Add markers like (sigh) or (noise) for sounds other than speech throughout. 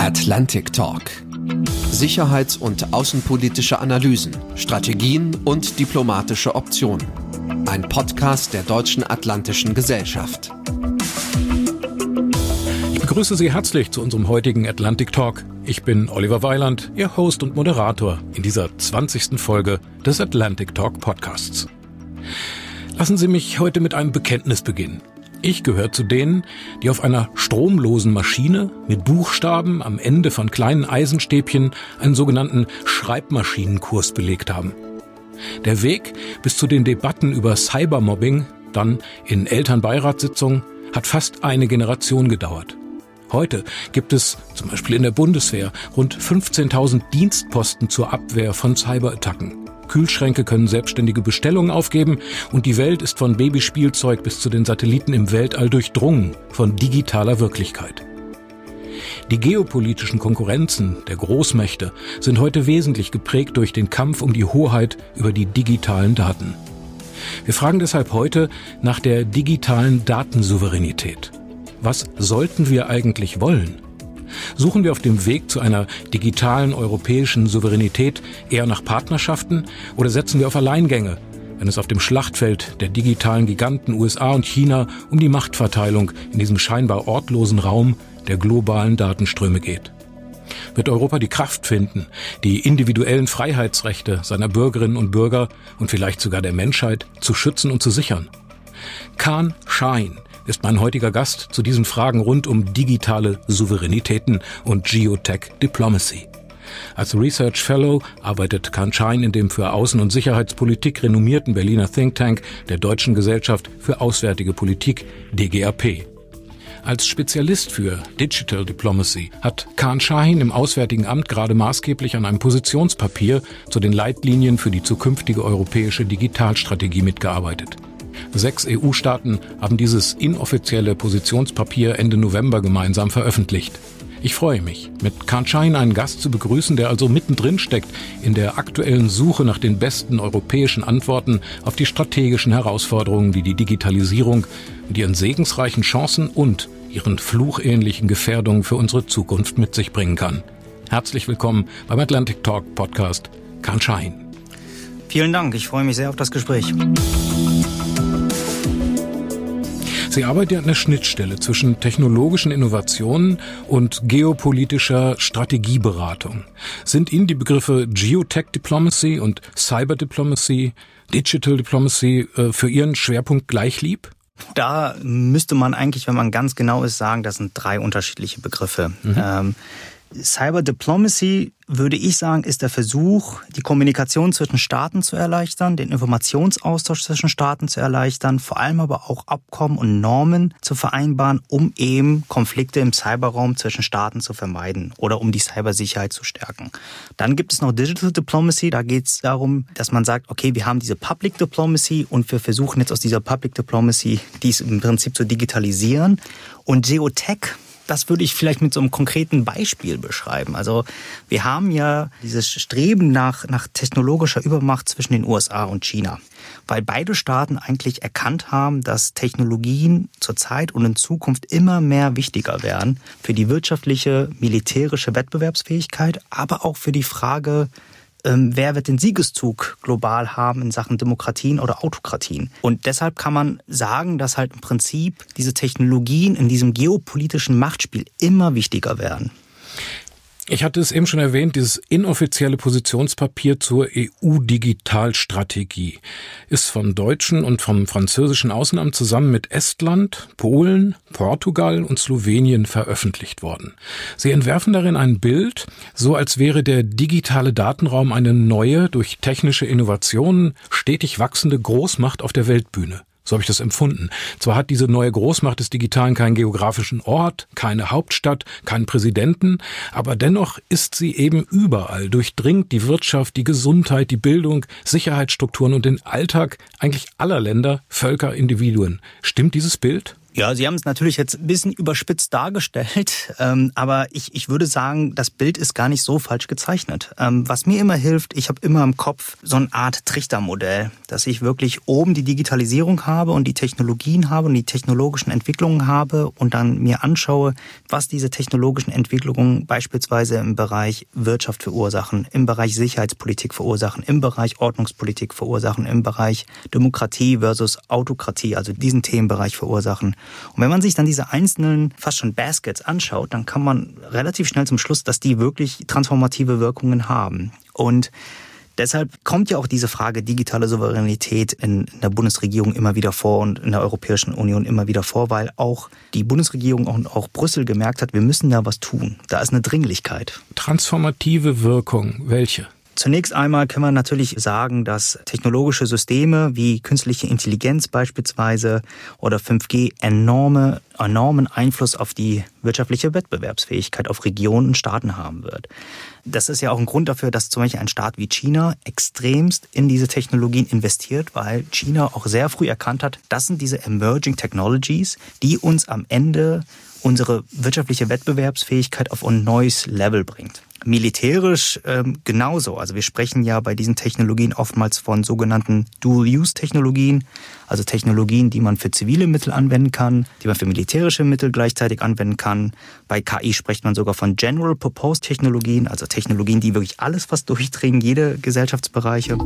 Atlantic Talk. Sicherheits- und außenpolitische Analysen, Strategien und diplomatische Optionen. Ein Podcast der Deutschen Atlantischen Gesellschaft. Ich begrüße Sie herzlich zu unserem heutigen Atlantic Talk. Ich bin Oliver Weiland, Ihr Host und Moderator in dieser 20. Folge des Atlantic Talk Podcasts. Lassen Sie mich heute mit einem Bekenntnis beginnen. Ich gehöre zu denen, die auf einer stromlosen Maschine mit Buchstaben am Ende von kleinen Eisenstäbchen einen sogenannten Schreibmaschinenkurs belegt haben. Der Weg bis zu den Debatten über Cybermobbing, dann in Elternbeiratssitzungen, hat fast eine Generation gedauert. Heute gibt es zum Beispiel in der Bundeswehr rund 15.000 Dienstposten zur Abwehr von Cyberattacken. Kühlschränke können selbstständige Bestellungen aufgeben und die Welt ist von Babyspielzeug bis zu den Satelliten im Weltall durchdrungen von digitaler Wirklichkeit. Die geopolitischen Konkurrenzen der Großmächte sind heute wesentlich geprägt durch den Kampf um die Hoheit über die digitalen Daten. Wir fragen deshalb heute nach der digitalen Datensouveränität. Was sollten wir eigentlich wollen? Suchen wir auf dem Weg zu einer digitalen europäischen Souveränität eher nach Partnerschaften oder setzen wir auf Alleingänge, wenn es auf dem Schlachtfeld der digitalen Giganten USA und China um die Machtverteilung in diesem scheinbar ortlosen Raum der globalen Datenströme geht? Wird Europa die Kraft finden, die individuellen Freiheitsrechte seiner Bürgerinnen und Bürger und vielleicht sogar der Menschheit zu schützen und zu sichern? Khan Shahin ist mein heutiger Gast zu diesen Fragen rund um digitale Souveränitäten und Geotech Diplomacy. Als Research Fellow arbeitet Kanschein in dem für Außen- und Sicherheitspolitik renommierten Berliner Think Tank der Deutschen Gesellschaft für Auswärtige Politik DGAP. Als Spezialist für Digital Diplomacy hat Khan Shahin im Auswärtigen Amt gerade maßgeblich an einem Positionspapier zu den Leitlinien für die zukünftige europäische Digitalstrategie mitgearbeitet. Sechs EU-Staaten haben dieses inoffizielle Positionspapier Ende November gemeinsam veröffentlicht. Ich freue mich, mit Kanschein einen Gast zu begrüßen, der also mittendrin steckt in der aktuellen Suche nach den besten europäischen Antworten auf die strategischen Herausforderungen, die die Digitalisierung mit ihren segensreichen Chancen und ihren fluchähnlichen Gefährdungen für unsere Zukunft mit sich bringen kann. Herzlich willkommen beim Atlantic Talk Podcast, Kanschein. Vielen Dank, ich freue mich sehr auf das Gespräch. Sie arbeitet an der Schnittstelle zwischen technologischen Innovationen und geopolitischer Strategieberatung. Sind Ihnen die Begriffe Geotech Diplomacy und Cyber Diplomacy, Digital Diplomacy äh, für Ihren Schwerpunkt gleich lieb? Da müsste man eigentlich, wenn man ganz genau ist, sagen, das sind drei unterschiedliche Begriffe. Mhm. Ähm, Cyber Diplomacy, würde ich sagen, ist der Versuch, die Kommunikation zwischen Staaten zu erleichtern, den Informationsaustausch zwischen Staaten zu erleichtern, vor allem aber auch Abkommen und Normen zu vereinbaren, um eben Konflikte im Cyberraum zwischen Staaten zu vermeiden oder um die Cybersicherheit zu stärken. Dann gibt es noch Digital Diplomacy, da geht es darum, dass man sagt, okay, wir haben diese Public Diplomacy und wir versuchen jetzt aus dieser Public Diplomacy dies im Prinzip zu digitalisieren. Und Geotech, das würde ich vielleicht mit so einem konkreten Beispiel beschreiben. Also wir haben ja dieses Streben nach, nach technologischer Übermacht zwischen den USA und China, weil beide Staaten eigentlich erkannt haben, dass Technologien zurzeit und in Zukunft immer mehr wichtiger werden für die wirtschaftliche, militärische Wettbewerbsfähigkeit, aber auch für die Frage, wer wird den Siegeszug global haben in Sachen Demokratien oder Autokratien. Und deshalb kann man sagen, dass halt im Prinzip diese Technologien in diesem geopolitischen Machtspiel immer wichtiger werden. Ich hatte es eben schon erwähnt, dieses inoffizielle Positionspapier zur EU-Digitalstrategie ist vom deutschen und vom französischen Außenamt zusammen mit Estland, Polen, Portugal und Slowenien veröffentlicht worden. Sie entwerfen darin ein Bild, so als wäre der digitale Datenraum eine neue, durch technische Innovationen stetig wachsende Großmacht auf der Weltbühne. So habe ich das empfunden. Zwar hat diese neue Großmacht des Digitalen keinen geografischen Ort, keine Hauptstadt, keinen Präsidenten, aber dennoch ist sie eben überall, durchdringt die Wirtschaft, die Gesundheit, die Bildung, Sicherheitsstrukturen und den Alltag eigentlich aller Länder, Völker, Individuen. Stimmt dieses Bild? Ja, Sie haben es natürlich jetzt ein bisschen überspitzt dargestellt, (laughs) ähm, aber ich, ich würde sagen, das Bild ist gar nicht so falsch gezeichnet. Ähm, was mir immer hilft, ich habe immer im Kopf so eine Art Trichtermodell, dass ich wirklich oben die Digitalisierung habe und die Technologien habe und die technologischen Entwicklungen habe und dann mir anschaue, was diese technologischen Entwicklungen beispielsweise im Bereich Wirtschaft verursachen, im Bereich Sicherheitspolitik verursachen, im Bereich Ordnungspolitik verursachen, im Bereich Demokratie versus Autokratie, also diesen Themenbereich verursachen. Und wenn man sich dann diese einzelnen, fast schon Baskets anschaut, dann kann man relativ schnell zum Schluss, dass die wirklich transformative Wirkungen haben. Und Deshalb kommt ja auch diese Frage digitale Souveränität in, der Bundesregierung immer wieder vor und in der Europäischen Union immer wieder vor, weil auch die Bundesregierung und auch Brüssel gemerkt hat, wir müssen da was tun. Da ist eine Dringlichkeit. Transformative Wirkung, welche? Zunächst einmal kann man natürlich sagen, dass technologische Systeme wie künstliche Intelligenz beispielsweise oder 5G enorme, enormen Einfluss auf die wirtschaftliche Wettbewerbsfähigkeit auf Regionen und Staaten haben wird. Das ist ja auch ein Grund dafür, dass zum Beispiel ein Staat wie China extremst in diese Technologien investiert, weil China auch sehr früh erkannt hat, das sind diese Emerging Technologies, die uns am Ende unsere wirtschaftliche Wettbewerbsfähigkeit auf ein neues Level bringt. Militärisch ähm, genauso. Also wir sprechen ja bei diesen Technologien oftmals von sogenannten Dual-Use-Technologien, also Technologien, die man für zivile Mittel anwenden kann, die man für militärische Mittel gleichzeitig anwenden kann. Bei KI spricht man sogar von General Purpose Technologien, also Technologien, die wirklich alles fast durchdringen, jede Gesellschaftsbereiche.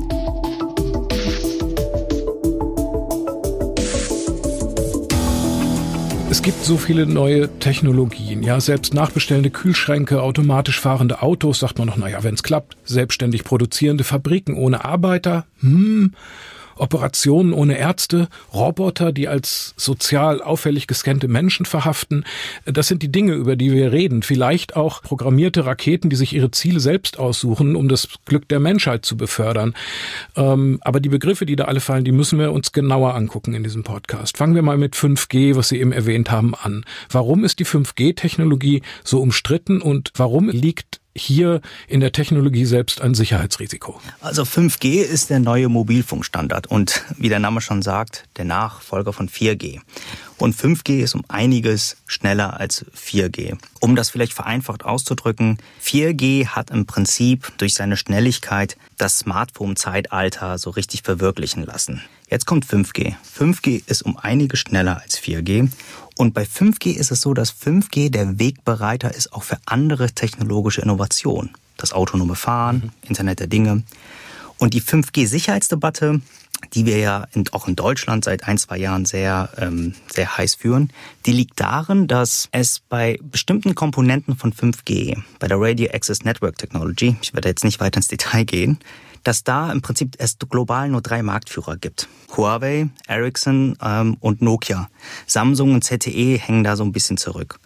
Es gibt so viele neue Technologien, ja, selbst nachbestellende Kühlschränke, automatisch fahrende Autos, sagt man noch, naja, wenn es klappt, selbstständig produzierende Fabriken ohne Arbeiter, hm, Operationen ohne Ärzte, Roboter, die als sozial auffällig gescannte Menschen verhaften. Das sind die Dinge, über die wir reden. Vielleicht auch programmierte Raketen, die sich ihre Ziele selbst aussuchen, um das Glück der Menschheit zu befördern. Ähm, aber die Begriffe, die da alle fallen, die müssen wir uns genauer angucken in diesem Podcast. Fangen wir mal mit 5G, was Sie eben erwähnt haben, an. Warum ist die 5G-Technologie so umstritten und warum liegt hier in der Technologie selbst ein Sicherheitsrisiko? Also 5G ist der neue Mobilfunkstandard und wie der Name schon sagt, der Nachfolger von 4G. Und 5G ist um einiges schneller als 4G. Um das vielleicht vereinfacht auszudrücken, 4G hat im Prinzip durch seine Schnelligkeit das Smartphone-Zeitalter so richtig verwirklichen lassen. Jetzt kommt 5G. 5G ist um einiges schneller als 4G und bei 5G ist es so, dass 5G der Wegbereiter ist auch für andere technologische Innovationen. Das autonome Fahren, mhm. Internet der Dinge. Und die 5G-Sicherheitsdebatte, die wir ja in, auch in Deutschland seit ein, zwei Jahren sehr, ähm, sehr heiß führen, die liegt darin, dass es bei bestimmten Komponenten von 5G, bei der Radio Access Network Technology, ich werde jetzt nicht weiter ins Detail gehen, dass da im Prinzip es global nur drei Marktführer gibt. Huawei, Ericsson ähm, und Nokia. Samsung und ZTE hängen da so ein bisschen zurück.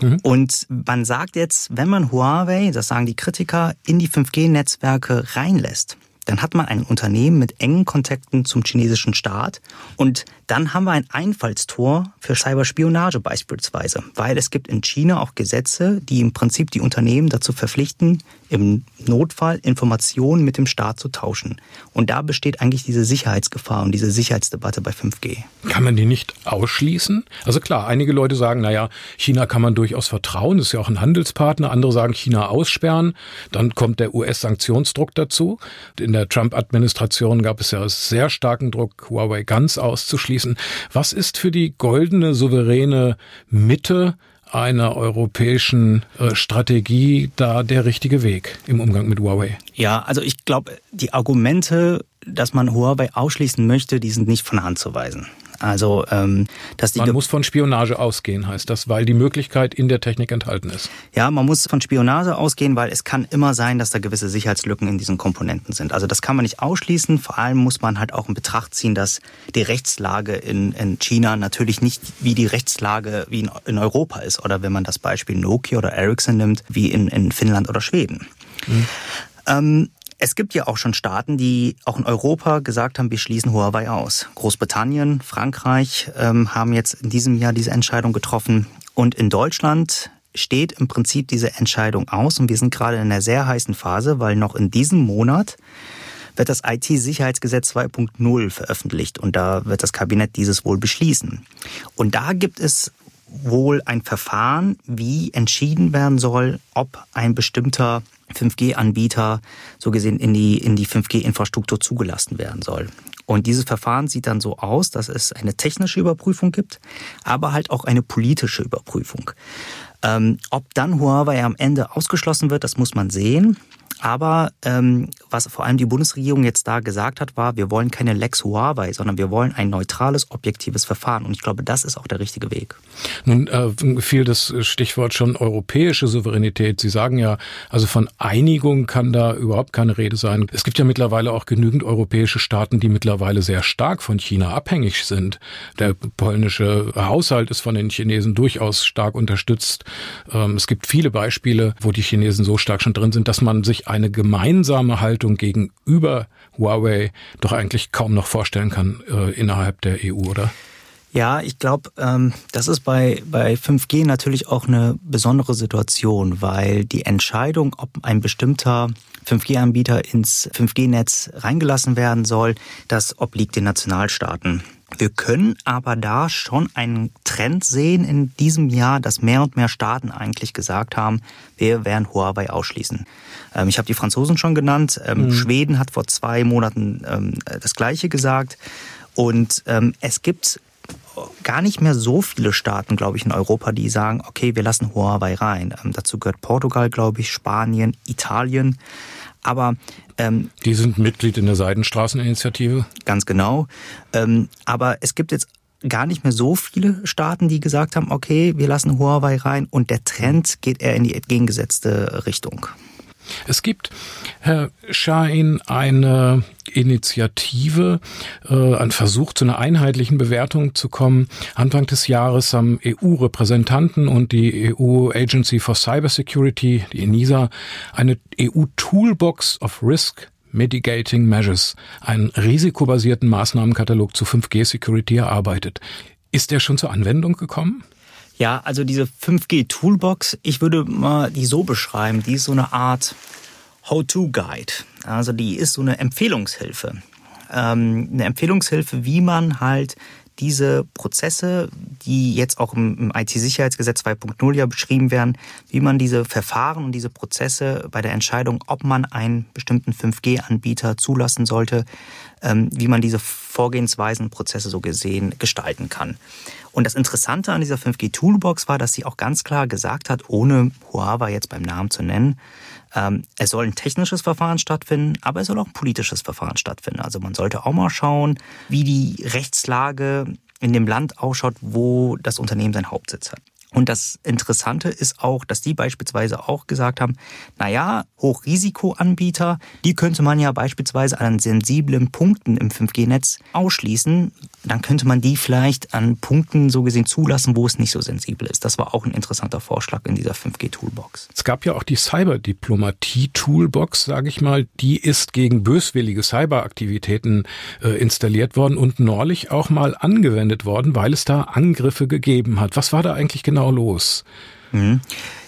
Mhm. Und man sagt jetzt, wenn man Huawei, das sagen die Kritiker, in die 5G-Netzwerke reinlässt, dann hat man ein Unternehmen mit engen Kontakten zum chinesischen Staat und dann haben wir ein Einfallstor für Cyberspionage beispielsweise, weil es gibt in China auch Gesetze, die im Prinzip die Unternehmen dazu verpflichten, im Notfall Informationen mit dem Staat zu tauschen. Und da besteht eigentlich diese Sicherheitsgefahr und diese Sicherheitsdebatte bei 5G. Kann man die nicht ausschließen? Also klar, einige Leute sagen, naja, China kann man durchaus vertrauen, ist ja auch ein Handelspartner. Andere sagen, China aussperren. Dann kommt der US-Sanktionsdruck dazu. In der Trump-Administration gab es ja sehr starken Druck, Huawei ganz auszuschließen. Was ist für die goldene, souveräne Mitte einer europäischen äh, Strategie da der richtige Weg im Umgang mit Huawei? Ja, also ich glaube, die Argumente, dass man Huawei ausschließen möchte, die sind nicht von Hand zu weisen. Also, ähm, dass die man muss von Spionage ausgehen, heißt das, weil die Möglichkeit in der Technik enthalten ist. Ja, man muss von Spionage ausgehen, weil es kann immer sein, dass da gewisse Sicherheitslücken in diesen Komponenten sind. Also das kann man nicht ausschließen. Vor allem muss man halt auch in Betracht ziehen, dass die Rechtslage in, in China natürlich nicht wie die Rechtslage wie in, in Europa ist. Oder wenn man das Beispiel Nokia oder Ericsson nimmt, wie in, in Finnland oder Schweden. Mhm. Ähm, es gibt ja auch schon Staaten, die auch in Europa gesagt haben, wir schließen Huawei aus. Großbritannien, Frankreich ähm, haben jetzt in diesem Jahr diese Entscheidung getroffen. Und in Deutschland steht im Prinzip diese Entscheidung aus. Und wir sind gerade in einer sehr heißen Phase, weil noch in diesem Monat wird das IT-Sicherheitsgesetz 2.0 veröffentlicht und da wird das Kabinett dieses wohl beschließen. Und da gibt es wohl ein Verfahren, wie entschieden werden soll, ob ein bestimmter 5G-Anbieter so gesehen in die, in die 5G-Infrastruktur zugelassen werden soll. Und dieses Verfahren sieht dann so aus, dass es eine technische Überprüfung gibt, aber halt auch eine politische Überprüfung. Ähm, ob dann Huawei am Ende ausgeschlossen wird, das muss man sehen. Aber ähm, was vor allem die Bundesregierung jetzt da gesagt hat, war, wir wollen keine Lex Huawei, sondern wir wollen ein neutrales, objektives Verfahren. Und ich glaube, das ist auch der richtige Weg. Nun äh, fiel das Stichwort schon europäische Souveränität. Sie sagen ja, also von Einigung kann da überhaupt keine Rede sein. Es gibt ja mittlerweile auch genügend europäische Staaten, die mittlerweile sehr stark von China abhängig sind. Der polnische Haushalt ist von den Chinesen durchaus stark unterstützt. Ähm, es gibt viele Beispiele, wo die Chinesen so stark schon drin sind, dass man sich eine gemeinsame Haltung gegenüber Huawei doch eigentlich kaum noch vorstellen kann äh, innerhalb der EU, oder? Ja, ich glaube, ähm, das ist bei, bei 5G natürlich auch eine besondere Situation, weil die Entscheidung, ob ein bestimmter 5G-Anbieter ins 5G-Netz reingelassen werden soll, das obliegt den Nationalstaaten. Wir können aber da schon einen Trend sehen in diesem Jahr, dass mehr und mehr Staaten eigentlich gesagt haben, wir werden Huawei ausschließen. Ähm, ich habe die Franzosen schon genannt. Ähm, mhm. Schweden hat vor zwei Monaten ähm, das Gleiche gesagt. Und es gibt gar nicht mehr so viele Staaten, glaube ich, in Europa, die sagen, okay, wir lassen Huawei rein. dazu gehört Portugal, glaube ich, Spanien, Italien. Aber ähm, die sind Mitglied in der Seidenstraßeninitiative. Ganz genau. Ähm, aber es gibt jetzt gar nicht mehr so viele Staaten, die gesagt haben, okay, wir lassen Huawei rein und der Trend geht eher in die entgegengesetzte Richtung. Es gibt, Herr Schein, eine Initiative, äh, ein Versuch zu einer einheitlichen Bewertung zu kommen. Anfang des Jahres haben EU-Repräsentanten und die EU Agency for Cybersecurity, die ENISA, eine EU-Toolbox of Risk Mitigating Measures, einen risikobasierten Maßnahmenkatalog zu 5G-Security erarbeitet. Ist der schon zur Anwendung gekommen? Ja, also diese 5G-Toolbox, ich würde mal die so beschreiben, die ist so eine Art How-to-Guide. Also die ist so eine Empfehlungshilfe. Ähm, eine Empfehlungshilfe, wie man halt diese Prozesse, die jetzt auch im, IT-Sicherheitsgesetz 2.0 ja beschrieben werden, wie man diese Verfahren und diese Prozesse bei der Entscheidung, ob man einen bestimmten 5G-Anbieter zulassen sollte, ähm, wie man diese Vorgehensweisen, Prozesse so gesehen gestalten kann. Und das Interessante an dieser 5G-Toolbox war, dass sie auch ganz klar gesagt hat, ohne Huawei jetzt beim Namen zu nennen, ähm, es soll ein technisches Verfahren stattfinden, aber es soll auch ein politisches Verfahren stattfinden. Also man sollte auch mal schauen, wie die Rechtslage in dem Land ausschaut, wo das Unternehmen seinen Hauptsitz hat. Und das Interessante ist auch, dass die beispielsweise auch gesagt haben, na ja, Hochrisikoanbieter, die könnte man ja beispielsweise an sensiblen Punkten im 5G-Netz ausschließen. Dann könnte man die vielleicht an Punkten so gesehen zulassen, wo es nicht so sensibel ist. Das war auch ein interessanter Vorschlag in dieser 5G-Toolbox. Es gab ja auch die Cyberdiplomatie-Toolbox, sage ich mal. Die ist gegen böswillige Cyberaktivitäten äh, installiert worden und neulich auch mal angewendet worden, weil es da Angriffe gegeben hat. Was war da eigentlich genau los? Mhm.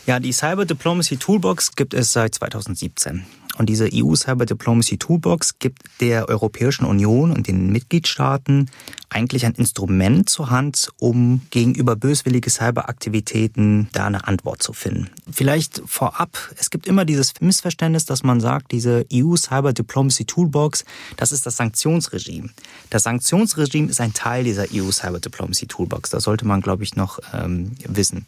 Ja, die Cyber Diplomacy Toolbox gibt es seit 2017. Und diese EU Cyber Diplomacy Toolbox gibt der Europäischen Union und den Mitgliedstaaten eigentlich ein Instrument zur Hand, um gegenüber böswillige Cyberaktivitäten da eine Antwort zu finden. Vielleicht vorab, es gibt immer dieses Missverständnis, dass man sagt, diese EU Cyber Diplomacy Toolbox, das ist das Sanktionsregime. Das Sanktionsregime ist ein Teil dieser EU Cyber Diplomacy Toolbox. Das sollte man, glaube ich, noch ähm, wissen.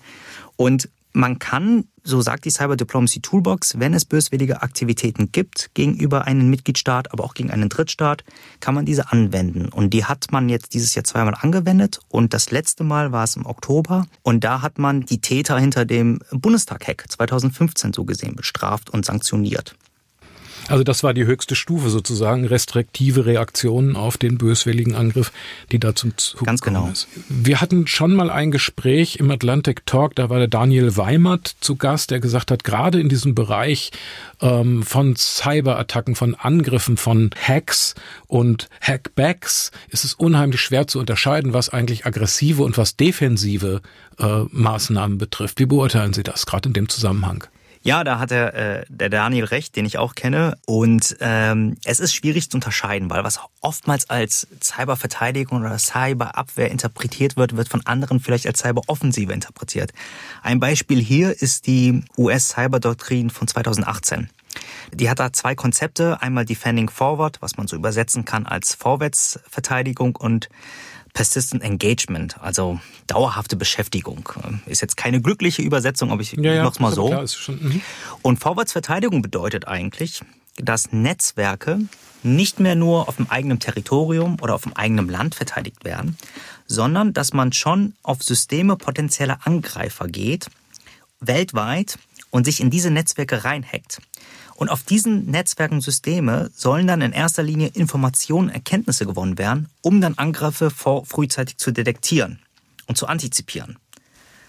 Und man kann, so sagt die Cyber Diplomacy Toolbox, wenn es böswillige Aktivitäten gibt gegenüber einem Mitgliedstaat, aber auch gegen einen Drittstaat, kann man diese anwenden. Und die hat man jetzt dieses Jahr zweimal angewendet und das letzte Mal war es im Oktober und da hat man die Täter hinter dem Bundestag-Hack 2015 so gesehen bestraft und sanktioniert. Also das war die höchste Stufe sozusagen, restriktive Reaktionen auf den böswilligen Angriff, die da zum Zug Ganz genau. ist. Wir hatten schon mal ein Gespräch im Atlantic Talk, da war der Daniel Weimert zu Gast, der gesagt hat, gerade in diesem Bereich ähm, von Cyberattacken, von Angriffen, von Hacks und Hackbacks ist es unheimlich schwer zu unterscheiden, was eigentlich aggressive und was defensive äh, Maßnahmen betrifft. Wie beurteilen Sie das gerade in dem Zusammenhang? Ja, da hat der, äh, der Daniel recht, den ich auch kenne. Und ähm, es ist schwierig zu unterscheiden, weil was oftmals als Cyberverteidigung oder Cyberabwehr interpretiert wird, wird von anderen vielleicht als Cyberoffensive interpretiert. Ein Beispiel hier ist die US-Cyberdoktrin von 2018. Die hat da zwei Konzepte. Einmal Defending Forward, was man so übersetzen kann als Vorwärtsverteidigung und Persistent Engagement, also dauerhafte Beschäftigung. Ist jetzt keine glückliche Übersetzung, aber ich ja, ja, mach's mal so. Klar, schon, mhm. und Vorwärtsverteidigung bedeutet eigentlich, dass Netzwerke nicht mehr nur auf dem eigenen Territorium oder auf dem eigenen Land verteidigt werden, sondern dass man schon auf Systeme potenzieller Angreifer geht, weltweit und sich in diese Netzwerke reinhackt. Und auf diesen Netzwerken Systeme sollen dann in erster Linie Informationen, Erkenntnisse gewonnen werden, um dann Angriffe frühzeitig zu detektieren und zu antizipieren.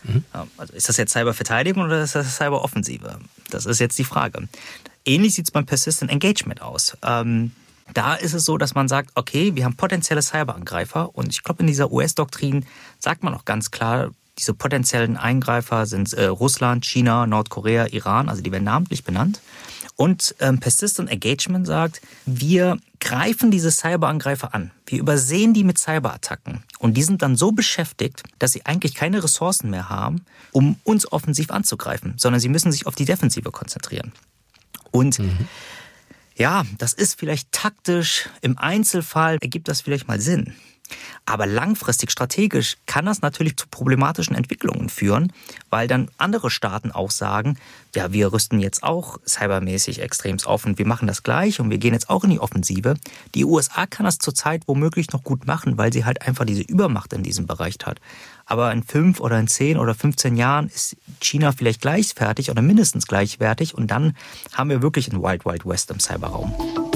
Mhm. Also ist das jetzt Cyberverteidigung oder ist das Cyberoffensive? Das ist jetzt die Frage. Ähnlich sieht es beim Persistent Engagement aus. Ähm, da ist es so, dass man sagt, okay, wir haben potenzielle Cyberangreifer und ich glaube, in dieser US-Doktrin sagt man auch ganz klar, diese potenziellen Eingreifer sind äh, Russland, China, Nordkorea, Iran, also die werden namentlich benannt. Und ähm, Persistent Engagement sagt, wir greifen diese Cyberangreifer an. Wir übersehen die mit Cyberattacken. Und die sind dann so beschäftigt, dass sie eigentlich keine Ressourcen mehr haben, um uns offensiv anzugreifen, sondern sie müssen sich auf die Defensive konzentrieren. Und mhm. ja, das ist vielleicht taktisch, im Einzelfall ergibt das vielleicht mal Sinn. Aber langfristig strategisch kann das natürlich zu problematischen Entwicklungen führen, weil dann andere Staaten auch sagen, ja, wir rüsten jetzt auch cybermäßig extremst auf und wir machen das gleich und wir gehen jetzt auch in die Offensive. Die USA kann das zurzeit womöglich noch gut machen, weil sie halt einfach diese Übermacht in diesem Bereich hat. Aber in fünf oder in zehn oder 15 Jahren ist China vielleicht gleichwertig oder mindestens gleichwertig und dann haben wir wirklich ein Wild Wild West im Cyberraum.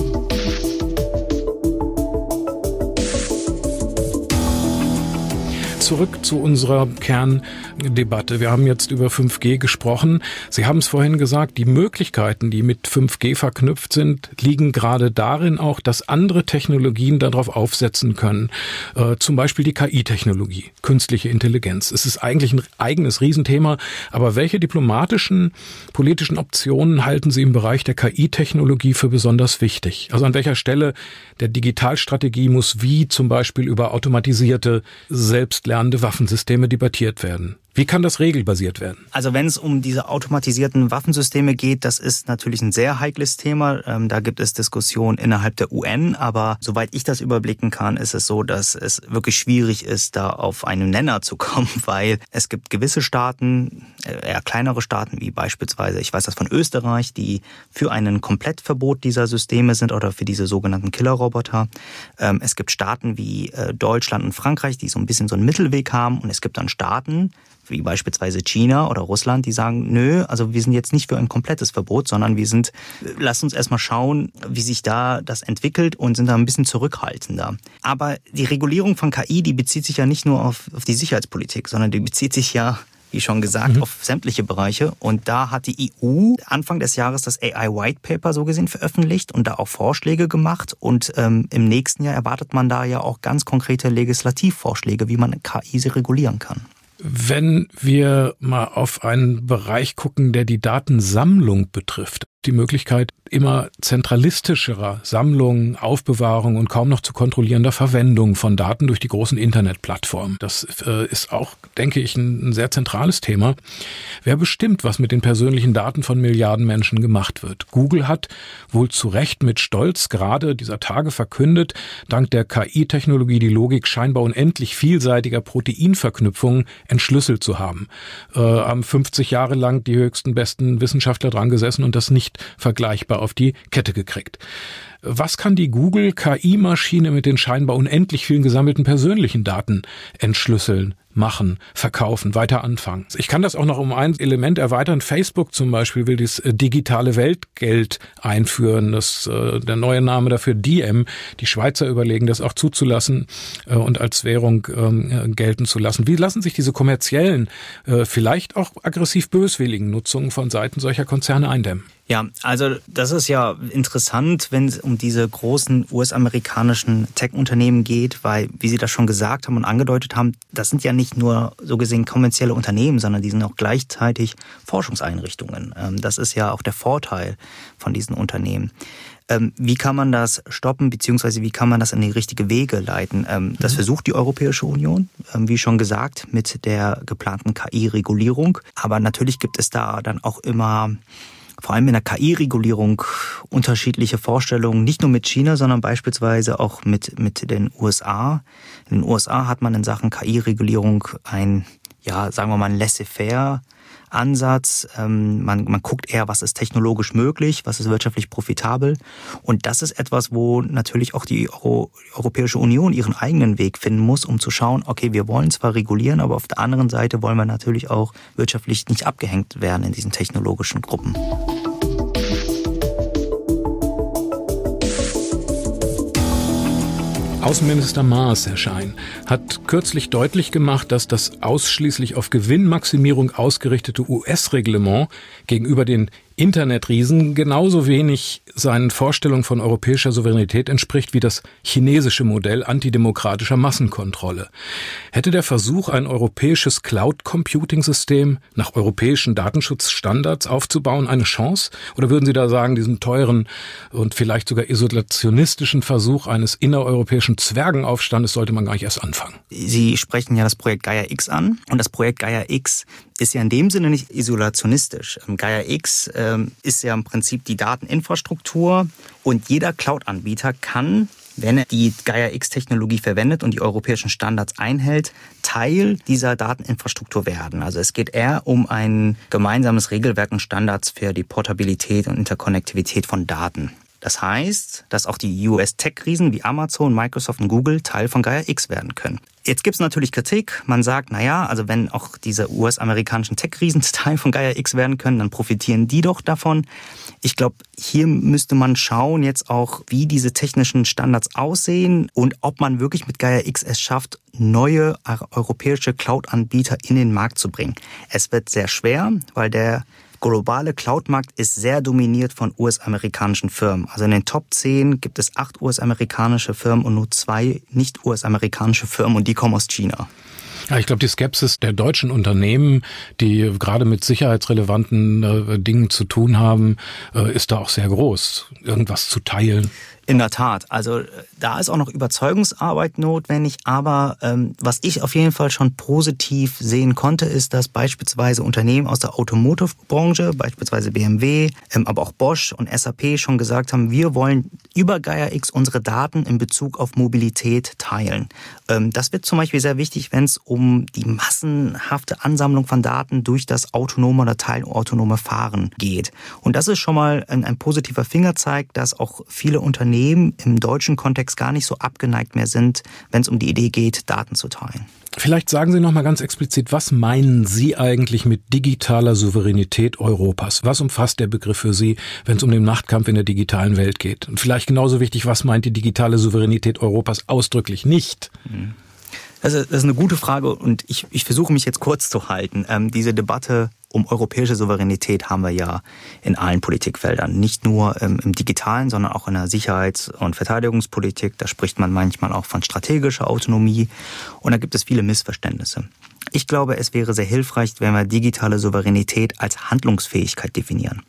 Zurück zu unserer Kerndebatte. Wir haben jetzt über 5G gesprochen. Sie haben es vorhin gesagt, die Möglichkeiten, die mit 5G verknüpft sind, liegen gerade darin auch, dass andere Technologien darauf aufsetzen können. Äh, zum Beispiel die KI-Technologie, künstliche Intelligenz. Es ist eigentlich ein eigenes Riesenthema, aber welche diplomatischen, politischen Optionen halten Sie im Bereich der KI-Technologie für besonders wichtig? Also an welcher Stelle der Digitalstrategie muss wie zum Beispiel über automatisierte Selbstlern lernende Waffensysteme debattiert werden. Wie kann das regelbasiert werden? Also wenn es um diese automatisierten Waffensysteme geht, das ist natürlich ein sehr heikles Thema. Ähm, da gibt es Diskussionen innerhalb der UN, aber soweit ich das überblicken kann, ist es so, dass es wirklich schwierig ist, da auf einen Nenner zu (laughs) kommen, weil es gibt gewisse Staaten, äh, eher kleinere Staaten wie beispielsweise, ich weiß das von Österreich, die für einen Komplettverbot dieser Systeme sind oder für diese sogenannten Killerroboter. Ähm, es gibt Staaten wie äh, Deutschland und Frankreich, die so ein bisschen so einen Mittelweg haben und es gibt dann Staaten, wie beispielsweise China oder Russland, die sagen, nö, also wir sind jetzt nicht für ein komplettes Verbot, sondern wir sind, lass uns erstmal schauen, wie sich da das entwickelt und sind da ein bisschen zurückhaltender. Aber die Regulierung von KI, die bezieht sich ja nicht nur auf, auf die Sicherheitspolitik, sondern die bezieht sich ja wie schon gesagt, mhm. auf sämtliche Bereiche. Und da hat die EU Anfang des Jahres das AI White Paper so gesehen veröffentlicht und da auch Vorschläge gemacht. Und ähm, im nächsten Jahr erwartet man da ja auch ganz konkrete Legislativvorschläge, wie man KI regulieren kann. Wenn wir mal auf einen Bereich gucken, der die Datensammlung betrifft, die Möglichkeit immer zentralistischerer Sammlung, Aufbewahrung und kaum noch zu kontrollierender Verwendung von Daten durch die großen Internetplattformen. Das äh, ist auch, denke ich, ein, ein, sehr zentrales Thema. Wer bestimmt, was mit den persönlichen Daten von Milliarden Menschen gemacht wird? Google hat wohl zu Recht mit Stolz gerade dieser Tage verkündet, dank der KI-Technologie die Logik scheinbar unendlich vielseitiger Proteinverknüpfungen entschlüsselt zu haben. Äh, haben 50 Jahre lang die höchsten, besten Wissenschaftler dran gesessen und das nicht nicht vergleichbar auf die Kette gekriegt. Was kann die Google KI-Maschine mit den scheinbar unendlich vielen gesammelten persönlichen Daten entschlüsseln? machen, verkaufen, weiter anfangen. Ich kann das auch noch um ein Element erweitern. Facebook zum Beispiel will das äh, digitale Weltgeld einführen. Das, äh, der neue Name dafür Diem. Die Schweizer überlegen, das auch zuzulassen äh, und als Währung ähm, gelten zu lassen. Wie lassen sich diese kommerziellen, vielleicht auch aggressiv böswilligen Nutzungen von Seiten solcher Konzerne eindämmen? Ja, also das ist ja interessant, wenn es um diese großen US-amerikanischen Tech-Unternehmen geht, weil, wie Sie das schon gesagt haben und angedeutet haben, das sind ja nicht nur so gesehen kommerzielle Unternehmen, sondern die sind auch gleichzeitig Forschungseinrichtungen. Ähm, das ist ja auch der Vorteil von diesen Unternehmen. Ähm, wie kann man das stoppen, beziehungsweise wie kann man das in die richtige Wege leiten? Ähm, das mhm. versucht die Europäische Union, wie schon gesagt, mit der geplanten KI-Regulierung. Aber natürlich gibt es da dann auch immer vor allem in der KI-Regulierung unterschiedliche Vorstellungen, nicht nur mit China, sondern beispielsweise auch mit, mit den USA. In den USA hat man in Sachen KI-Regulierung ein, ja, sagen wir mal, ein laissez-faire Ansatz. Ähm, man, man guckt eher, was ist technologisch möglich, was ist wirtschaftlich profitabel. Und das ist etwas, wo natürlich auch die Euro, Europäische Union ihren eigenen Weg finden muss, um zu schauen, okay, wir wollen zwar regulieren, aber auf der anderen Seite wollen wir natürlich auch wirtschaftlich nicht abgehängt werden in diesen technologischen Gruppen. Außenminister Maas, Herr Schein, hat kürzlich deutlich gemacht, dass das ausschließlich auf Gewinnmaximierung ausgerichtete US-Reglement gegenüber den Internetriesen genauso wenig seinen Vorstellungen von europäischer Souveränität entspricht wie das chinesische Modell antidemokratischer Massenkontrolle. Hätte der Versuch, ein europäisches Cloud-Computing-System nach europäischen Datenschutzstandards aufzubauen, eine Chance? Oder würden Sie da sagen, diesen teuren und vielleicht sogar isolationistischen Versuch eines innereuropäischen Zwergenaufstandes sollte man gar nicht erst anfangen? Sie sprechen ja das Projekt Gaia X an. Und das Projekt Gaia X ist ja in dem Sinne nicht isolationistisch. Gaia X ähm, ist ja im Prinzip die Dateninfrastruktur und jeder Cloud-Anbieter kann wenn er die Gaia-X-Technologie verwendet und die europäischen Standards einhält, Teil dieser Dateninfrastruktur werden. Also es geht eher um ein gemeinsames Regelwerk und Standards für die Portabilität und Interkonnektivität von Daten. Das heißt, dass auch die US-Tech-Riesen wie Amazon, Microsoft und Google Teil von Gaia X werden können. Jetzt gibt es natürlich Kritik. Man sagt, naja, also wenn auch diese US-amerikanischen Tech-Riesen (laughs) Teil von Gaia X werden können, dann profitieren die doch davon. Ich glaube, hier müsste man schauen jetzt auch, wie diese technischen Standards aussehen und ob man wirklich mit Gaia X es schafft, neue europäische Cloud-Anbieter in den Markt zu bringen. Es wird sehr schwer, weil der globale Cloud-Markt ist sehr dominiert von US-amerikanischen Firmen. Also in den Top 10 gibt es acht US-amerikanische Firmen und nur zwei nicht US-amerikanische Firmen und die kommen aus China. Ja, ich glaube, die Skepsis der deutschen Unternehmen, die gerade mit sicherheitsrelevanten äh, Dingen zu tun haben, äh, ist da auch sehr groß, irgendwas zu teilen. In der Tat. Also äh, da ist auch noch Überzeugungsarbeit notwendig. Aber ähm, was ich auf jeden Fall schon positiv sehen konnte, ist, dass beispielsweise Unternehmen aus der Automotive-Branche, beispielsweise BMW, ähm, aber auch Bosch und SAP schon gesagt haben, wir wollen über Gaia X unsere Daten in Bezug auf Mobilität teilen. Ähm, das wird zum Beispiel sehr wichtig, wenn es um die massenhafte Ansammlung von Daten durch das autonome oder teilautonome Fahren geht. Und das ist schon mal ein, ein positiver Fingerzeig, dass auch viele Unternehmen Unternehmen im deutschen Kontext gar nicht so abgeneigt mehr sind, wenn es um die Idee geht, Daten zu teilen. Vielleicht sagen Sie noch mal ganz explizit, was meinen Sie eigentlich mit digitaler Souveränität Europas? Was umfasst der Begriff für Sie, wenn es um den Machtkampf in der digitalen Welt geht? Und vielleicht genauso wichtig, was meint die digitale Souveränität Europas ausdrücklich nicht? Also, das ist eine gute Frage und ich, ich versuche mich jetzt kurz zu halten. Ähm, diese Debatte um europäische Souveränität haben wir ja in allen Politikfeldern. Nicht nur ähm, im digitalen, sondern auch in der Sicherheits- und Verteidigungspolitik. Da spricht man manchmal auch von strategischer Autonomie. Und da gibt es viele Missverständnisse. Ich glaube, es wäre sehr hilfreich, wenn wir digitale Souveränität als Handlungsfähigkeit definieren.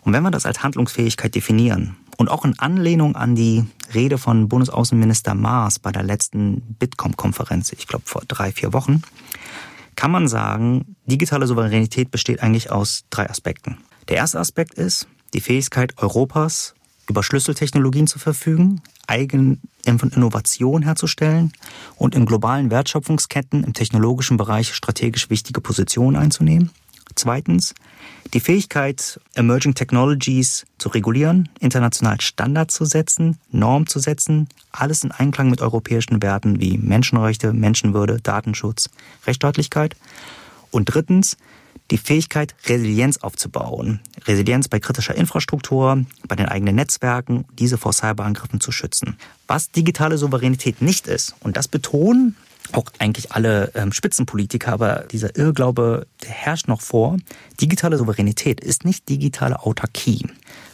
Und wenn wir das als Handlungsfähigkeit definieren und auch in Anlehnung an die Rede von Bundesaußenminister Maas bei der letzten Bitkom-Konferenz, ich glaube vor drei, vier Wochen, kann man sagen, digitale Souveränität besteht eigentlich aus drei Aspekten. Der erste Aspekt ist die Fähigkeit Europas, über Schlüsseltechnologien zu verfügen, eigene Innovation herzustellen und in globalen Wertschöpfungsketten im technologischen Bereich strategisch wichtige Positionen einzunehmen. Zweitens, die Fähigkeit, Emerging Technologies zu regulieren, international Standards zu setzen, Normen zu setzen, alles in Einklang mit europäischen Werten wie Menschenrechte, Menschenwürde, Datenschutz, Rechtsstaatlichkeit. Und drittens, die Fähigkeit, Resilienz aufzubauen. Resilienz bei kritischer Infrastruktur, bei den eigenen Netzwerken, diese vor Cyberangriffen zu schützen. Was digitale Souveränität nicht ist, und das betonen auch eigentlich alle ähm, Spitzenpolitiker, aber dieser Irrglaube, der herrscht noch vor. Digitale Souveränität ist nicht digitale Autarkie.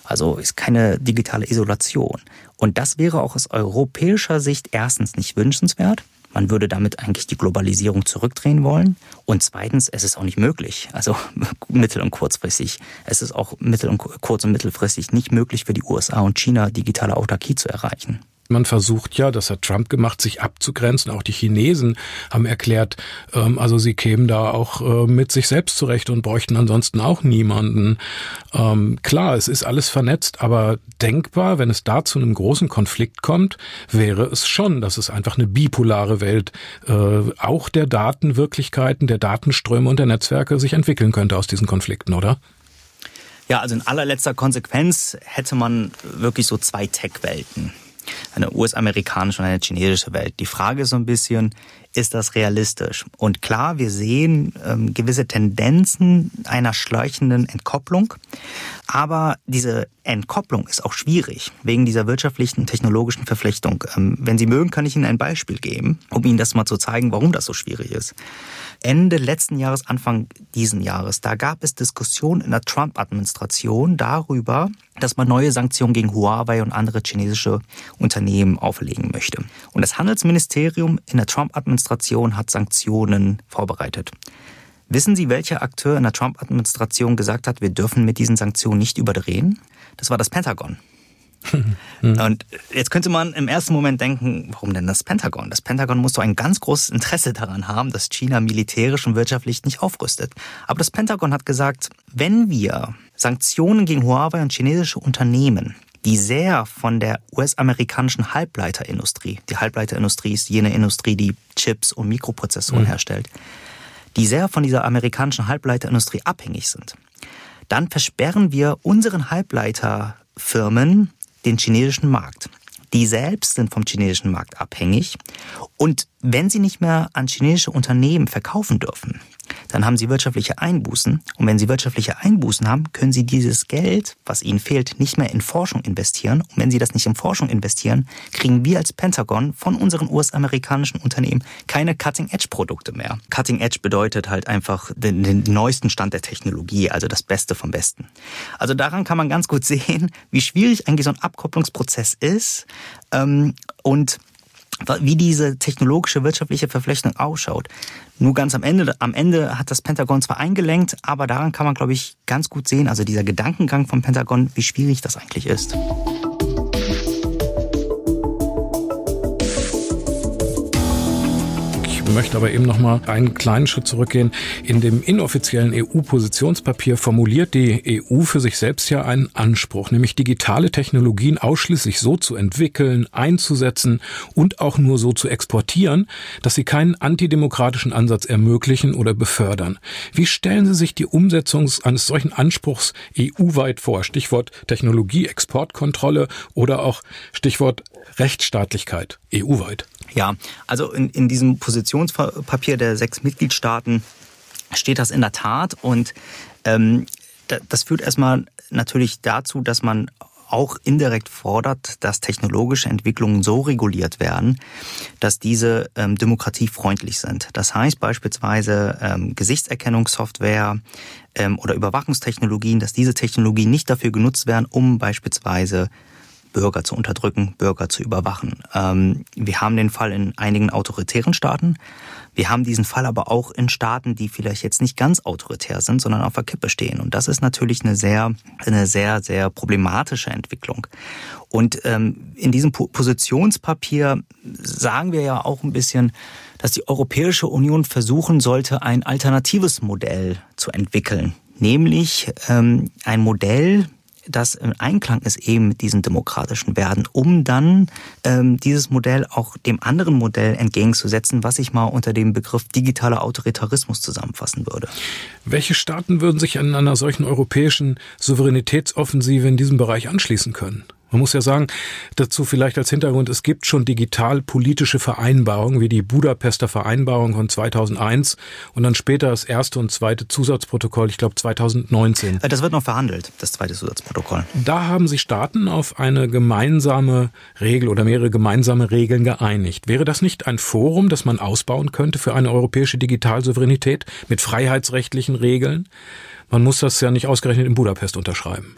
Also ist keine digitale Isolation. Und das wäre auch aus europäischer Sicht erstens nicht wünschenswert. Man würde damit eigentlich die Globalisierung zurückdrehen wollen. Und zweitens, es ist auch nicht möglich. Also (laughs) mittel- und kurzfristig. Es ist auch mittel- und kurz- und mittelfristig nicht möglich für die USA und China digitale Autarkie zu erreichen. Man versucht ja, das hat Trump gemacht, sich abzugrenzen. Auch die Chinesen haben erklärt, ähm, also sie kämen da auch äh, mit sich selbst zurecht und bräuchten ansonsten auch niemanden. Ähm, klar, es ist alles vernetzt, aber denkbar, wenn es da zu einem großen Konflikt kommt, wäre es schon, dass es einfach eine bipolare Welt äh, auch der Datenwirklichkeiten, der Datenströme und der Netzwerke sich entwickeln könnte aus diesen Konflikten, oder? Ja, also in allerletzter Konsequenz hätte man wirklich so zwei Tech-Welten eine US-amerikanische und eine chinesische Welt. Die Frage ist so ein bisschen, ist das realistisch? Und klar, wir sehen ähm, gewisse Tendenzen einer schleichenden Entkopplung, aber diese Entkopplung ist auch schwierig wegen dieser wirtschaftlichen, technologischen Verflechtung. Ähm, wenn Sie mögen, kann ich Ihnen ein Beispiel geben, um Ihnen das mal zu zeigen, warum das so schwierig ist. Ende letzten Jahres, Anfang diesen Jahres, da gab es Diskussionen in der Trump-Administration darüber, dass man neue Sanktionen gegen Huawei und andere chinesische Unternehmen auferlegen möchte. Und das Handelsministerium in der Trump-Administration hat Sanktionen vorbereitet. Wissen Sie, welcher Akteur in der Trump-Administration gesagt hat, wir dürfen mit diesen Sanktionen nicht überdrehen? Das war das Pentagon. (laughs) Und jetzt könnte man im ersten Moment denken, warum denn das Pentagon? Das Pentagon muss doch ein ganz großes Interesse daran haben, dass China militärisch und wirtschaftlich nicht aufrüstet. Aber das Pentagon hat gesagt, wenn wir Sanktionen gegen Huawei und chinesische Unternehmen die sehr von der US-amerikanischen Halbleiterindustrie, die Halbleiterindustrie ist jene Industrie, die Chips und Mikroprozessoren mhm. herstellt, die sehr von dieser amerikanischen Halbleiterindustrie abhängig sind, dann versperren wir unseren Halbleiterfirmen den chinesischen Markt. Die selbst sind vom chinesischen Markt abhängig. Und wenn sie nicht mehr an chinesische Unternehmen verkaufen dürfen, dann haben sie wirtschaftliche Einbußen. Und wenn sie wirtschaftliche Einbußen haben, können sie dieses Geld, was ihnen fehlt, nicht mehr in Forschung investieren. Und wenn sie das nicht in Forschung investieren, kriegen wir als Pentagon von unseren US-amerikanischen Unternehmen keine Cutting-Edge-Produkte mehr. Cutting-Edge bedeutet halt einfach den, den neuesten Stand der Technologie, also das Beste vom Besten. Also daran kann man ganz gut sehen, wie schwierig eigentlich so ein Abkopplungsprozess ist. Ähm, und wie diese technologische wirtschaftliche Verflechtung ausschaut. Nur ganz am Ende, am Ende hat das Pentagon zwar eingelenkt, aber daran kann man, glaube ich, ganz gut sehen, also dieser Gedankengang vom Pentagon, wie schwierig das eigentlich ist. Möchte aber eben noch mal einen kleinen Schritt zurückgehen. In dem inoffiziellen EU-Positionspapier formuliert die EU für sich selbst ja einen Anspruch, nämlich digitale Technologien ausschließlich so zu entwickeln, einzusetzen und auch nur so zu exportieren, dass sie keinen antidemokratischen Ansatz ermöglichen oder befördern. Wie stellen Sie sich die Umsetzung eines solchen Anspruchs EU-weit vor? Stichwort Technologie-Exportkontrolle oder auch Stichwort Rechtsstaatlichkeit EU-weit. Ja, also in, in diesem Positionspapier der sechs Mitgliedstaaten steht das in der Tat und ähm, das führt erstmal natürlich dazu, dass man auch indirekt fordert, dass technologische Entwicklungen so reguliert werden, dass diese ähm, demokratiefreundlich sind. Das heißt beispielsweise ähm, Gesichtserkennungssoftware ähm, oder Überwachungstechnologien, dass diese Technologien nicht dafür genutzt werden, um beispielsweise Bürger zu unterdrücken, Bürger zu überwachen. Ähm, wir haben den Fall in einigen autoritären Staaten. Wir haben diesen Fall aber auch in Staaten, die vielleicht jetzt nicht ganz autoritär sind, sondern auf der Kippe stehen. Und das ist natürlich eine sehr, eine sehr, sehr problematische Entwicklung. Und ähm, in diesem Positionspapier sagen wir ja auch ein bisschen, dass die Europäische Union versuchen sollte, ein alternatives Modell zu entwickeln. Nämlich ähm, ein Modell, das im Einklang ist eben mit diesen demokratischen Werten, um dann ähm, dieses Modell auch dem anderen Modell entgegenzusetzen, was ich mal unter dem Begriff digitaler Autoritarismus zusammenfassen würde. Welche Staaten würden sich an einer solchen europäischen Souveränitätsoffensive in diesem Bereich anschließen können? Man muss ja sagen, dazu vielleicht als Hintergrund, es gibt schon digital-politische Vereinbarungen, wie die Budapester Vereinbarung von 2001 und dann später das erste und zweite Zusatzprotokoll, ich glaube 2019. Äh, das wird noch verhandelt, das zweite Zusatzprotokoll. Da haben sich Staaten auf eine gemeinsame Regel oder mehrere gemeinsame Regeln geeinigt. Wäre das nicht ein Forum, das man ausbauen könnte für eine europäische Digitalsouveränität mit freiheitsrechtlichen Regeln? Man muss das ja nicht ausgerechnet in Budapest unterschreiben.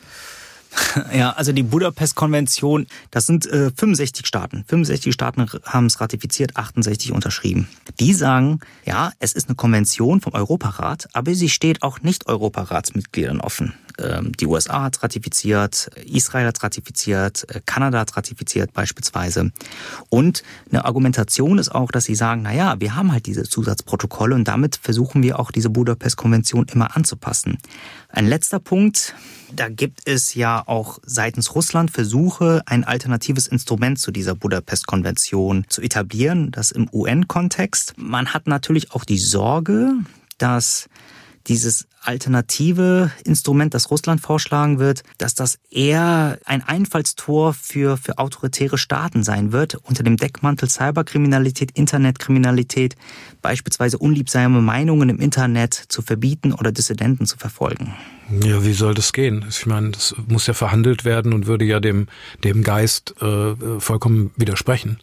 (laughs) Ja, also die Budapest-Konvention, das sind äh, 65 Staaten. 65 Staaten haben es ratifiziert, 68 unterschrieben. Die sagen, ja, es ist eine Konvention vom Europarat, aber sie steht auch nicht Europaratsmitgliedern offen. Ähm, die USA hat ratifiziert, Israel hat ratifiziert, äh, Kanada hat ratifiziert beispielsweise. Und eine Argumentation ist auch, dass sie sagen, na ja, wir haben halt diese Zusatzprotokolle und damit versuchen wir auch diese Budapest-Konvention immer anzupassen. Ein letzter Punkt, da gibt es ja auch seitens Russland Versuche, ein alternatives Instrument zu dieser Budapest-Konvention zu etablieren, das im UN-Kontext. Man hat natürlich auch die Sorge, dass dieses alternative Instrument, das Russland vorschlagen wird, dass das eher ein Einfallstor für, für autoritäre Staaten sein wird, unter dem Deckmantel Cyberkriminalität, Internetkriminalität, beispielsweise unliebsame Meinungen im Internet zu verbieten oder Dissidenten zu verfolgen. Ja, wie soll das gehen? Ich meine, das muss ja verhandelt werden und würde ja dem, dem Geist äh, vollkommen widersprechen.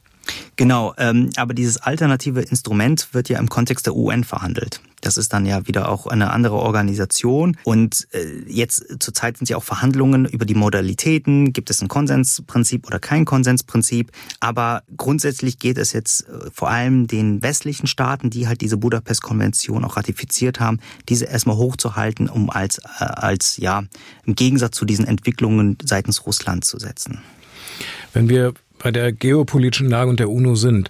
Genau, ähm, aber dieses alternative Instrument wird ja im Kontext der UN verhandelt. Das ist dann ja wieder auch eine andere Organisation. Und äh, jetzt zurzeit sind ja auch Verhandlungen über die Modalitäten. Gibt es ein Konsensprinzip oder kein Konsensprinzip? Aber grundsätzlich geht es jetzt äh, vor allem den westlichen Staaten, die halt diese Budapest-Konvention auch ratifiziert haben, diese erstmal hochzuhalten, um als, äh, als ja, im Gegensatz zu diesen Entwicklungen seitens Russland zu setzen. Wenn wir bei der geopolitischen Lage und der UNO sind.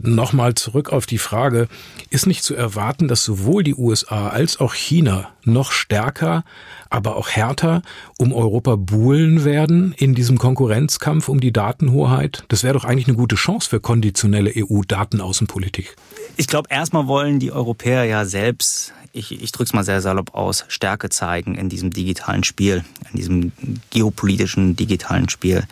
Nochmal zurück auf die Frage, ist nicht zu erwarten, dass sowohl die USA als auch China noch stärker, aber auch härter um Europa buhlen werden in diesem Konkurrenzkampf um die Datenhoheit? Das wäre doch eigentlich eine gute Chance für konditionelle EU-Datenaußenpolitik. Ich glaube, erstmal wollen die Europäer ja selbst ich, ich drücke es mal sehr salopp aus, Stärke zeigen in diesem digitalen Spiel, in diesem geopolitischen digitalen Spiel.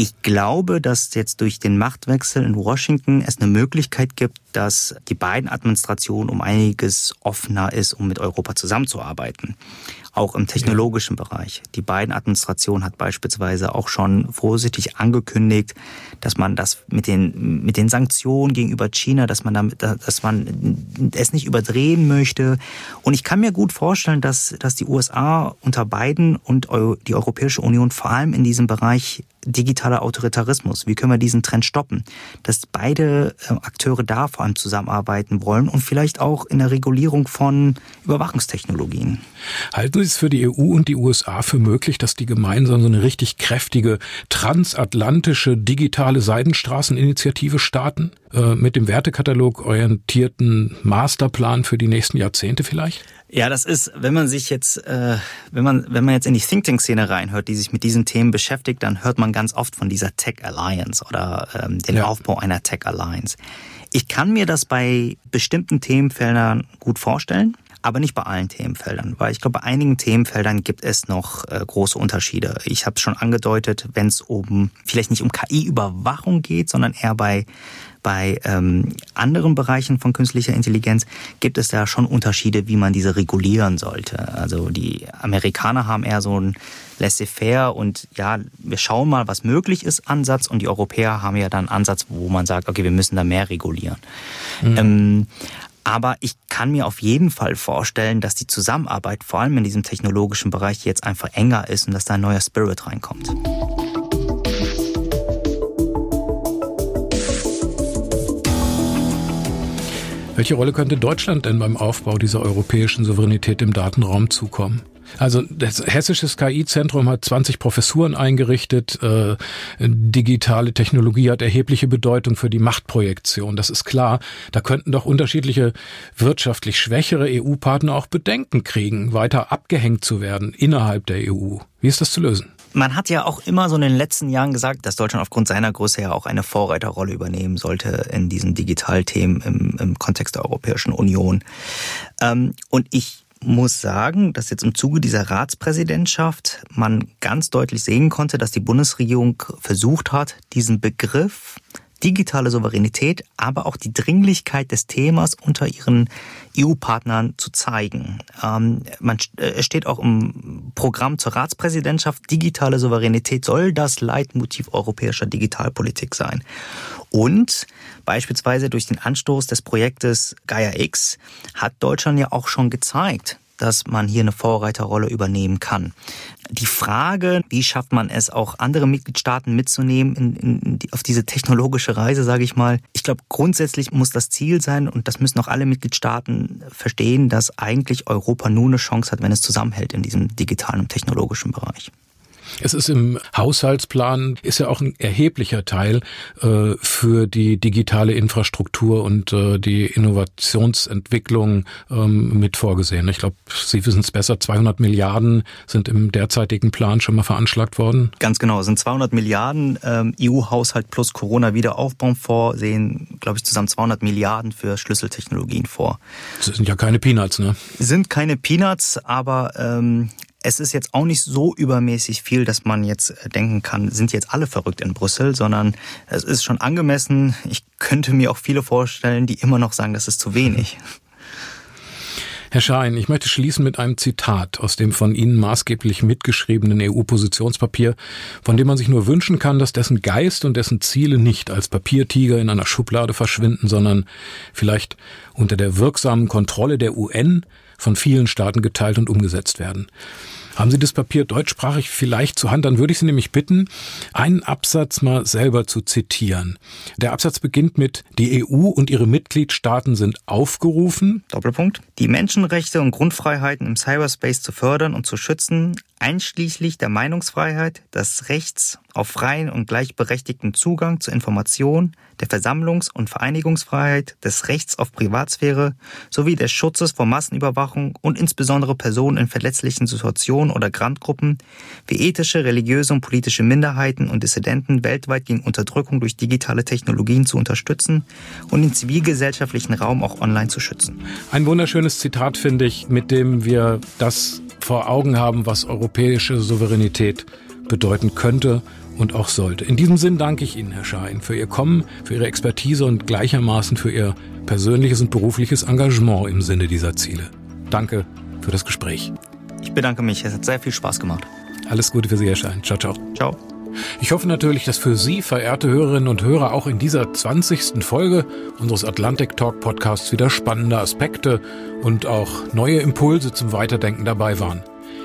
Ich glaube, dass jetzt durch den Machtwechsel in Washington es eine Möglichkeit gibt, dass die beiden Administrationen um einiges offener ist, um mit Europa zusammenzuarbeiten auch im technologischen ja. Bereich. Die beiden Administrationen hat beispielsweise auch schon vorsichtig angekündigt, dass man das mit den, mit den Sanktionen gegenüber China, dass man damit, dass man es nicht überdrehen möchte. Und ich kann mir gut vorstellen, dass, dass die USA unter Biden und die Europäische Union vor allem in diesem Bereich digitaler Autoritarismus. Wie können wir diesen Trend stoppen? Dass beide äh, Akteure da vor allem zusammenarbeiten wollen und vielleicht auch in der Regulierung von Überwachungstechnologien. Halten Sie es für die EU und die USA für möglich, dass die gemeinsam so eine richtig kräftige transatlantische digitale Seidenstraßeninitiative starten? Äh, mit dem Wertekatalog orientierten Masterplan für die nächsten Jahrzehnte vielleicht? Ja, das ist, wenn man sich jetzt, äh, wenn man, wenn man jetzt in die Think Tank Szene reinhört, die sich mit diesen Themen beschäftigt, dann hört man ganz oft von dieser Tech Alliance oder ähm, den ja. Aufbau einer Tech Alliance. Ich kann mir das bei bestimmten Themenfeldern gut vorstellen, aber nicht bei allen Themenfeldern, weil ich glaube, bei einigen Themenfeldern gibt es noch äh, große Unterschiede. Ich habe es schon angedeutet, wenn es um vielleicht nicht um KI-Überwachung geht, sondern eher bei bei ähm, anderen Bereichen von künstlicher Intelligenz gibt es da schon Unterschiede, wie man diese regulieren sollte. Also die Amerikaner haben eher so ein laissez-faire und ja, wir schauen mal, was möglich ist, Ansatz und die Europäer haben ja dann einen Ansatz, wo man sagt, okay, wir müssen da mehr regulieren. Mhm. Ähm, aber ich kann mir auf jeden Fall vorstellen, dass die Zusammenarbeit vor allem in diesem technologischen Bereich jetzt einfach enger ist und dass da ein neuer Spirit reinkommt. Welche Rolle könnte Deutschland denn beim Aufbau dieser europäischen Souveränität im Datenraum zukommen? Also das Hessisches KI-Zentrum hat 20 Professuren eingerichtet. Äh, digitale Technologie hat erhebliche Bedeutung für die Machtprojektion. Das ist klar. Da könnten doch unterschiedliche wirtschaftlich schwächere EU-Partner auch Bedenken kriegen, weiter abgehängt zu werden innerhalb der EU. Wie ist das zu lösen? Man hat ja auch immer so in den letzten Jahren gesagt, dass Deutschland aufgrund seiner Größe ja auch eine Vorreiterrolle übernehmen sollte in diesen Digitalthemen im, im Kontext der Europäischen Union. Ähm, und ich muss sagen, dass jetzt im Zuge dieser Ratspräsidentschaft man ganz deutlich sehen konnte, dass die Bundesregierung versucht hat, diesen Begriff digitale Souveränität, aber auch die Dringlichkeit des Themas unter ihren EU-Partnern zu zeigen. Ähm, man, äh, es steht auch im Programm zur Ratspräsidentschaft, digitale Souveränität soll das Leitmotiv europäischer Digitalpolitik sein. Und beispielsweise durch den Anstoß des Projektes Gaia X hat Deutschland ja auch schon gezeigt, dass man hier eine Vorreiterrolle übernehmen kann. Die Frage, wie schafft man es auch andere Mitgliedstaaten mitzunehmen in, in, auf diese technologische Reise, sage ich mal. Ich glaube, grundsätzlich muss das Ziel sein und das müssen auch alle Mitgliedstaaten verstehen, dass eigentlich Europa nur eine Chance hat, wenn es zusammenhält in diesem digitalen und technologischen Bereich. Es ist im Haushaltsplan, ist ja auch ein erheblicher Teil äh, für die digitale Infrastruktur und äh, die Innovationsentwicklung ähm, mit vorgesehen. Ich glaube, Sie wissen es besser, 200 Milliarden sind im derzeitigen Plan schon mal veranschlagt worden. Ganz genau, es sind 200 Milliarden. Ähm, EU-Haushalt plus Corona-Wiederaufbaufonds sehen, glaube ich, zusammen 200 Milliarden für Schlüsseltechnologien vor. Das sind ja keine Peanuts, ne? Sind keine Peanuts, aber ähm, es ist jetzt auch nicht so übermäßig viel, dass man jetzt äh, denken kann, sind jetzt alle verrückt in Brüssel, sondern es ist schon angemessen. Ich könnte mir auch viele vorstellen, die immer noch sagen, das ist zu wenig. (laughs) Herr Schein, ich möchte schließen mit einem Zitat aus dem von Ihnen maßgeblich mitgeschriebenen EU-Positionspapier, von dem man sich nur wünschen kann, dass dessen Geist und dessen Ziele nicht als Papiertiger in einer Schublade verschwinden, sondern vielleicht unter der wirksamen Kontrolle der UN von vielen Staaten geteilt und umgesetzt werden. Haben Sie das Papier deutschsprachig vielleicht zur Hand? Dann würde ich Sie nämlich bitten, einen Absatz mal selber zu zitieren. Der Absatz beginnt mit, die EU und ihre Mitgliedstaaten sind aufgerufen. Doppelpunkt. Die Menschenrechte und Grundfreiheiten im Cyberspace zu fördern und zu schützen, einschließlich der Meinungsfreiheit, des Rechts auf freien und gleichberechtigten Zugang zu Informationen, der Versammlungs- und Vereinigungsfreiheit, des Rechts auf Privatsphäre sowie des Schutzes vor Massenüberwachung und insbesondere Personen in verletzlichen Situationen oder Grandgruppen wie ethische, religiöse und politische Minderheiten und Dissidenten weltweit gegen Unterdrückung durch digitale Technologien zu unterstützen und den zivilgesellschaftlichen Raum auch online zu schützen. Ein wunderschönes Zitat finde ich, mit dem wir das vor Augen haben, was europäische Souveränität bedeuten könnte und auch sollte. In diesem Sinn danke ich Ihnen, Herr Schein, für Ihr Kommen, für Ihre Expertise und gleichermaßen für Ihr persönliches und berufliches Engagement im Sinne dieser Ziele. Danke für das Gespräch. Ich bedanke mich, es hat sehr viel Spaß gemacht. Alles Gute für Sie, Herr Schein. Ciao, ciao. Ciao. Ich hoffe natürlich, dass für Sie, verehrte Hörerinnen und Hörer, auch in dieser 20. Folge unseres Atlantic Talk Podcasts wieder spannende Aspekte und auch neue Impulse zum Weiterdenken dabei waren.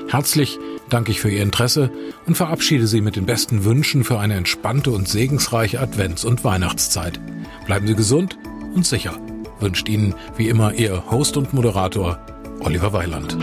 Herzlich danke ich für Ihr Interesse und verabschiede Sie mit den besten Wünschen für eine entspannte und segensreiche Advents- und Weihnachtszeit. Bleiben Sie gesund und sicher, wünscht Ihnen wie immer Ihr Host und Moderator Oliver Weiland.